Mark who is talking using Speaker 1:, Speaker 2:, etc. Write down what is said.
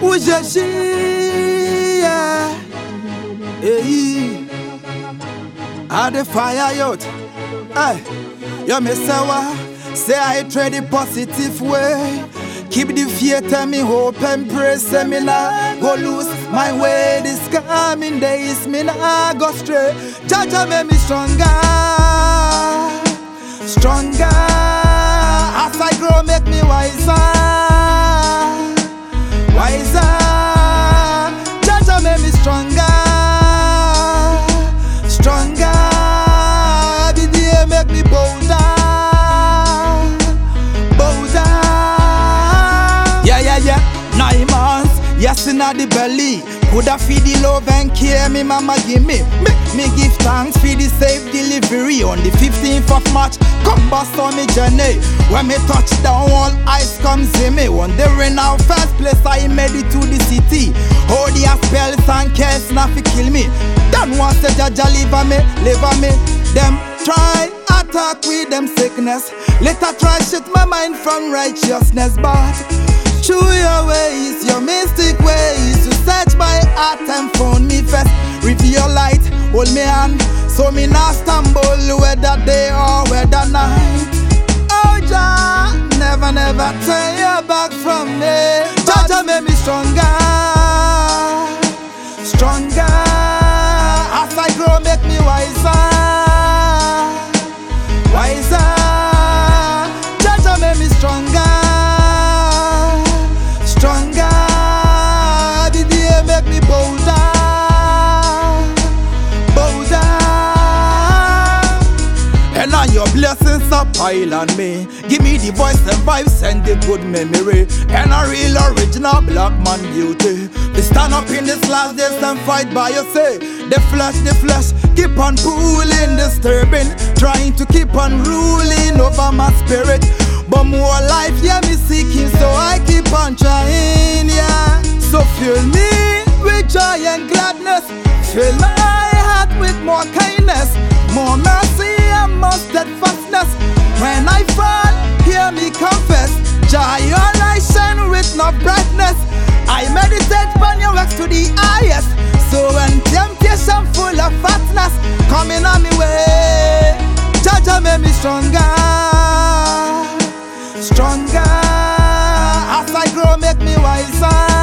Speaker 1: Ujeshi, yeah. Hey, I the Faya Yout. Hey, you me say what? Say I trade the positive way. Keep the faith and me hope and pray. Say me nah go lose my way. This coming days me nah go stray. Jah Jah make me stronger, stronger. As I grow, make me wiser. Yes inna the belly. Coulda feed the love and care me mama give me. Make me give thanks for the safe delivery on the 15th of March. Come bust on me journey. When me touch down, all eyes comes in me. In our first place, I made it to the city. All the spells and cares not fi kill me. Then once the judge on me, on me. Them try attack with them sickness. Later try shit my mind from righteousness, but through your ways, so me not stumble whether day or whether night. Oh Jah, never never turn your back from me. Jah Jah make me stronger. Your blessings are pile on me. Give me the voice and vibes and the good memory. And a real original black man beauty. We stand up in this last days and fight by your say. The flesh, the flesh, keep on pulling, disturbing. Trying to keep on ruling over my spirit. But more life, yeah, me seeking, so I keep on trying, yeah. So fill me with joy and gladness. Fill my heart with more kindness, more mercy and more steadfastness. When I fall, hear me confess. Joy your light shine with no brightness. I meditate on your works to the highest. So when temptation full of fatness coming on me way, Jah Jah make me stronger, stronger. As I grow, make me wiser.